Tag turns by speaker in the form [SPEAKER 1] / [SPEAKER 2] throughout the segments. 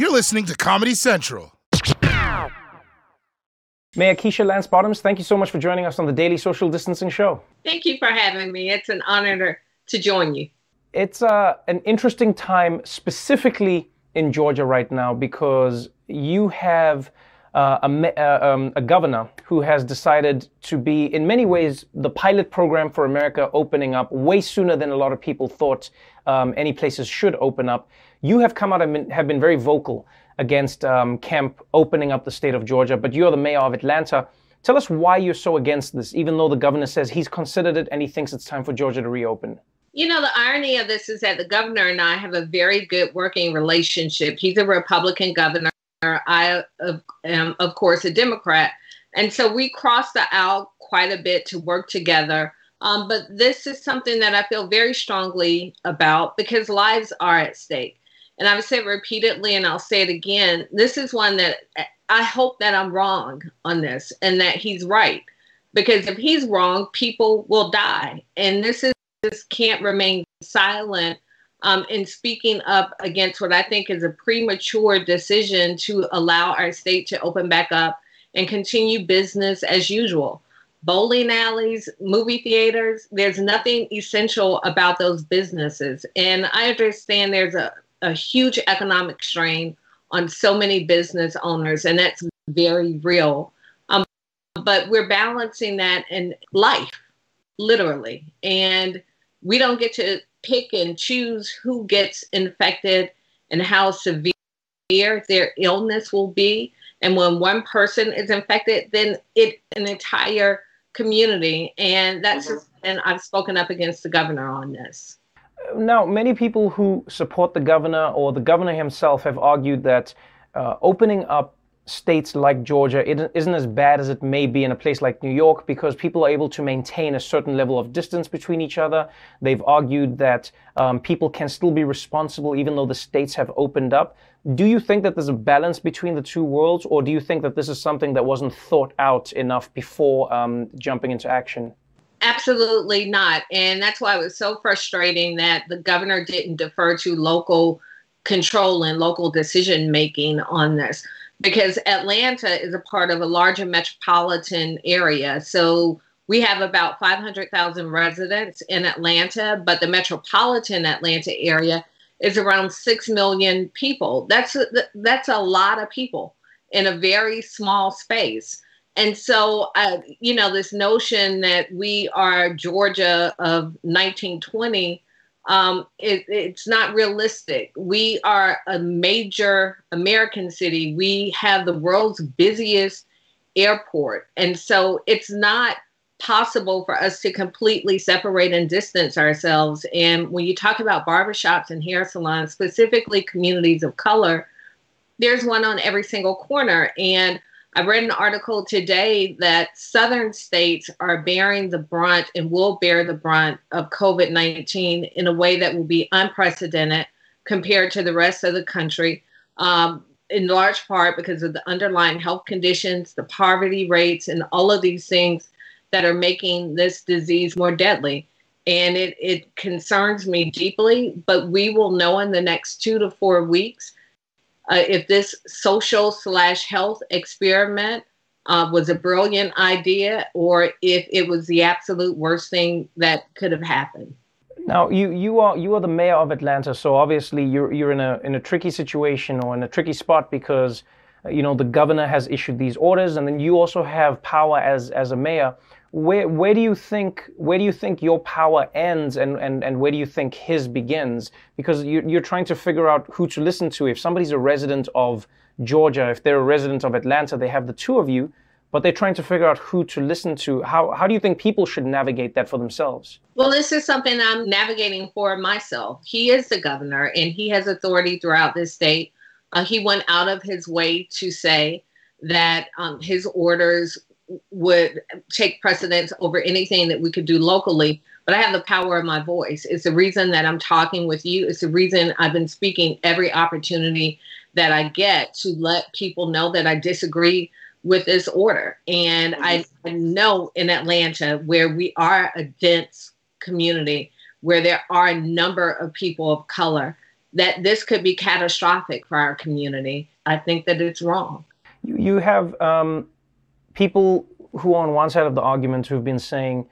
[SPEAKER 1] You're listening to Comedy Central.
[SPEAKER 2] Mayor Keisha Lance Bottoms, thank you so much for joining us on the Daily Social Distancing Show.
[SPEAKER 3] Thank you for having me. It's an honor to, to join you.
[SPEAKER 2] It's uh, an interesting time, specifically in Georgia right now, because you have uh, a, uh, um, a, governor who has decided to be, in many ways, the pilot program for America opening up way sooner than a lot of people thought um, any places should open up. You have come out and have been very vocal against um, Kemp opening up the state of Georgia, but you're the mayor of Atlanta. Tell us why you're so against this, even though the governor says he's considered it and he thinks it's time for Georgia to reopen.
[SPEAKER 3] You know, the irony of this is that the governor and I have a very good working relationship. He's a Republican governor. I am, of course, a Democrat. And so we cross the aisle quite a bit to work together. Um, but this is something that I feel very strongly about because lives are at stake. And I've said repeatedly, and I'll say it again this is one that I hope that I'm wrong on this and that he's right. Because if he's wrong, people will die. And this is this can't remain silent um, in speaking up against what I think is a premature decision to allow our state to open back up and continue business as usual. Bowling alleys, movie theaters, there's nothing essential about those businesses. And I understand there's a, a huge economic strain on so many business owners, and that's very real. Um, but we're balancing that in life, literally. And we don't get to pick and choose who gets infected and how severe their illness will be. And when one person is infected, then it an entire community. And that's mm-hmm. and I've spoken up against the governor on this.
[SPEAKER 2] Now, many people who support the governor or the governor himself have argued that uh, opening up states like Georgia isn't as bad as it may be in a place like New York because people are able to maintain a certain level of distance between each other. They've argued that um, people can still be responsible even though the states have opened up. Do you think that there's a balance between the two worlds, or do you think that this is something that wasn't thought out enough before um, jumping into action?
[SPEAKER 3] Absolutely not. And that's why it was so frustrating that the governor didn't defer to local control and local decision making on this because Atlanta is a part of a larger metropolitan area. So we have about 500,000 residents in Atlanta, but the metropolitan Atlanta area is around 6 million people. That's a, that's a lot of people in a very small space. And so, uh, you know, this notion that we are Georgia of 1920 um, it, it's not realistic. We are a major American city. We have the world's busiest airport. And so it's not possible for us to completely separate and distance ourselves. And when you talk about barbershops and hair salons, specifically communities of color, there's one on every single corner. And I read an article today that southern states are bearing the brunt and will bear the brunt of COVID 19 in a way that will be unprecedented compared to the rest of the country, um, in large part because of the underlying health conditions, the poverty rates, and all of these things that are making this disease more deadly. And it, it concerns me deeply, but we will know in the next two to four weeks uh, if this social slash health experiment uh, was a brilliant idea or if it was the absolute worst thing that could have happened.
[SPEAKER 2] Now you you are you are the mayor of Atlanta, so obviously you're you're in a in a tricky situation or in a tricky spot because uh, you know the governor has issued these orders, and then you also have power as as a mayor where where do you think where do you think your power ends and and, and where do you think his begins? Because you, you're trying to figure out who to listen to. If somebody's a resident of georgia if they're a resident of atlanta they have the two of you but they're trying to figure out who to listen to. How, how do you think people should navigate that for themselves?
[SPEAKER 3] Well this is something i'm navigating for myself. He is the governor and he has authority throughout this state. Uh, he went out of his way to say that um, his orders would take precedence over anything that we could do locally. But I have the power of my voice. It's the reason that I'm talking with you. It's the reason I've been speaking every opportunity that I get to let people know that I disagree with this order. And I, I know in Atlanta, where we are a dense community, where there are a number of people of color, that this could be catastrophic for our community, I think that it's wrong.
[SPEAKER 2] You have um, people who are on one side of the argument who've been saying,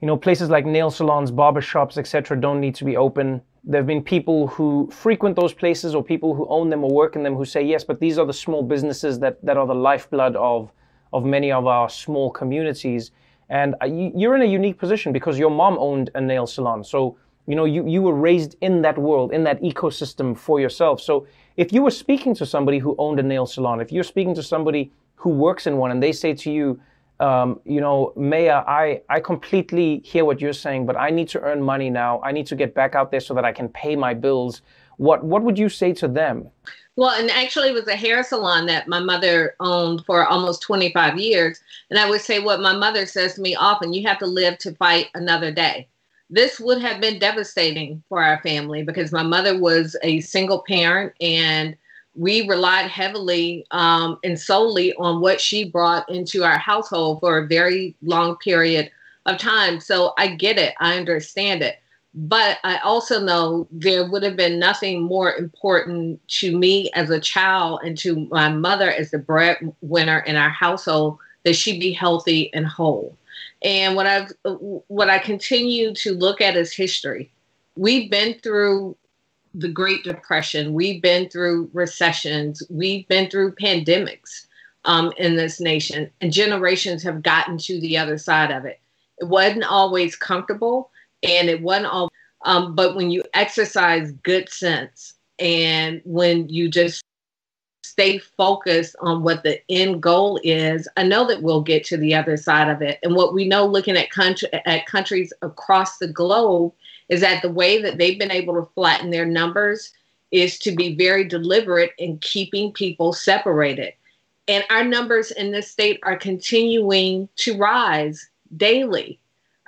[SPEAKER 2] you know, places like nail salons, barbershops, etc., don't need to be open. There have been people who frequent those places or people who own them or work in them who say, yes, but these are the small businesses that, that are the lifeblood of, of many of our small communities. And uh, you're in a unique position because your mom owned a nail salon. So, you know, you, you were raised in that world, in that ecosystem for yourself. So if you were speaking to somebody who owned a nail salon, if you're speaking to somebody who works in one and they say to you, um, you know, Mayor, I, I completely hear what you're saying, but I need to earn money now. I need to get back out there so that I can pay my bills. What what would you say to them?
[SPEAKER 3] Well, and actually, it was a hair salon that my mother owned for almost 25 years. And I would say what my mother says to me often you have to live to fight another day. This would have been devastating for our family because my mother was a single parent and we relied heavily um, and solely on what she brought into our household for a very long period of time. So I get it, I understand it. But I also know there would have been nothing more important to me as a child and to my mother as the breadwinner in our household that she be healthy and whole. And what I've what I continue to look at is history. We've been through the Great Depression. We've been through recessions. We've been through pandemics um, in this nation, and generations have gotten to the other side of it. It wasn't always comfortable, and it wasn't all. Um, but when you exercise good sense, and when you just stay focused on what the end goal is, I know that we'll get to the other side of it. And what we know, looking at country at countries across the globe, is that the way that they've been able to flatten their numbers is to be very deliberate in keeping people separated. And our numbers in this state are continuing to rise daily.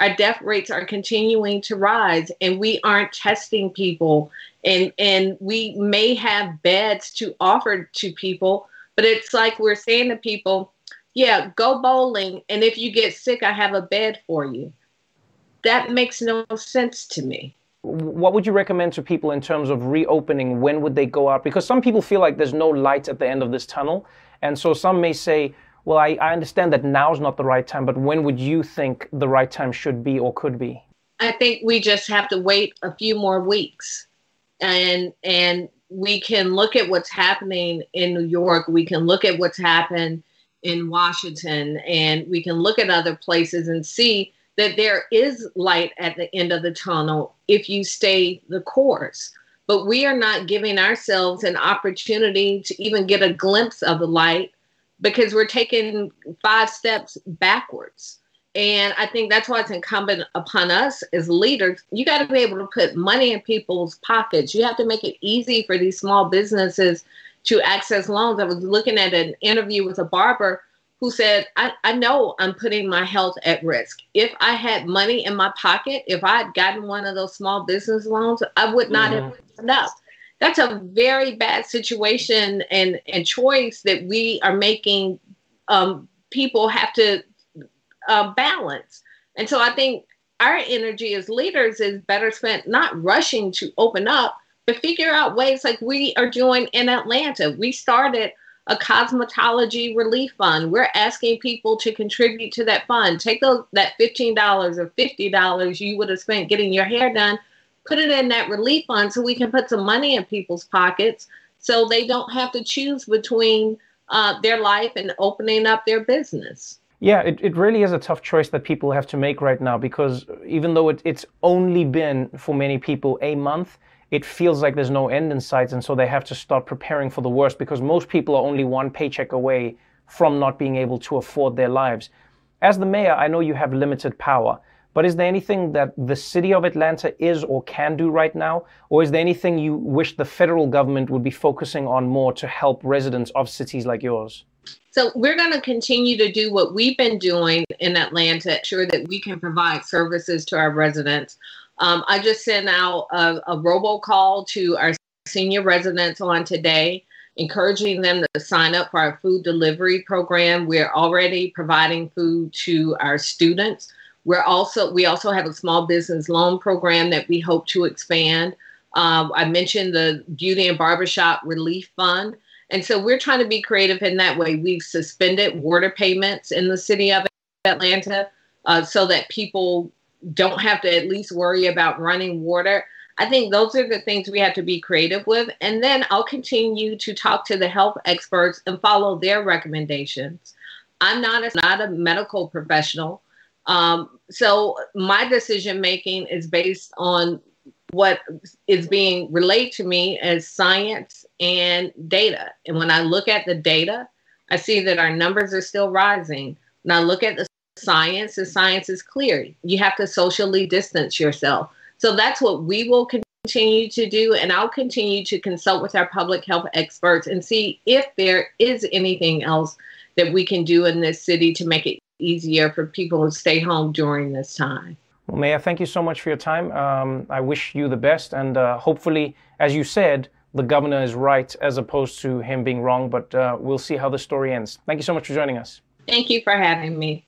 [SPEAKER 3] Our death rates are continuing to rise, and we aren't testing people. And, and we may have beds to offer to people, but it's like we're saying to people, yeah, go bowling. And if you get sick, I have a bed for you that makes no sense to me.
[SPEAKER 2] What would you recommend to people in terms of reopening? When would they go out? Because some people feel like there's no light at the end of this tunnel. And so some may say, well, I, I understand that now's not the right time, but when would you think the right time should be or could be?
[SPEAKER 3] I think we just have to wait a few more weeks. And and we can look at what's happening in New York. We can look at what's happened in Washington and we can look at other places and see that there is light at the end of the tunnel if you stay the course. But we are not giving ourselves an opportunity to even get a glimpse of the light because we're taking five steps backwards. And I think that's why it's incumbent upon us as leaders. You got to be able to put money in people's pockets. You have to make it easy for these small businesses to access loans. I was looking at an interview with a barber who said, I, I know I'm putting my health at risk. If I had money in my pocket, if I had gotten one of those small business loans, I would not mm-hmm. have enough. That's a very bad situation and, and choice that we are making um, people have to uh, balance. And so I think our energy as leaders is better spent not rushing to open up, but figure out ways like we are doing in Atlanta. We started – a cosmetology relief fund. We're asking people to contribute to that fund. Take those that $15 or $50 you would have spent getting your hair done, put it in that relief fund so we can put some money in people's pockets so they don't have to choose between uh, their life and opening up their business.
[SPEAKER 2] Yeah, it, it really is a tough choice that people have to make right now because even though it, it's only been for many people a month, it feels like there's no end in sight. And so they have to start preparing for the worst because most people are only one paycheck away from not being able to afford their lives. As the mayor, I know you have limited power, but is there anything that the city of Atlanta is or can do right now? Or is there anything you wish the federal government would be focusing on more to help residents of cities like yours?
[SPEAKER 3] So we're going to continue to do what we've been doing in Atlanta, ensure that we can provide services to our residents um, I just sent out a, a robocall to our senior residents on today, encouraging them to sign up for our food delivery program. We're already providing food to our students. We're also we also have a small business loan program that we hope to expand. Um, I mentioned the Beauty and Barbershop Relief Fund. And so we're trying to be creative in that way. We've suspended water payments in the city of Atlanta uh, so that people don't have to at least worry about running water. I think those are the things we have to be creative with. And then I'll continue to talk to the health experts and follow their recommendations. I'm not a, not a medical professional. Um, so my decision making is based on what is being relayed to me as science and data. And when I look at the data, I see that our numbers are still rising. When I look at the science, and science is clear. You have to socially distance yourself. So that's what we will continue to do. And I'll continue to consult with our public health experts and see if there is anything else that we can do in this city to make it easier for people to stay home during this time.
[SPEAKER 2] Well, Mayor, thank you so much for your time. Um, I wish you the best. And uh, hopefully, as you said, the governor is right as opposed to him being wrong. But uh, we'll see how the story ends. Thank you so much for joining us.
[SPEAKER 3] Thank you for having me.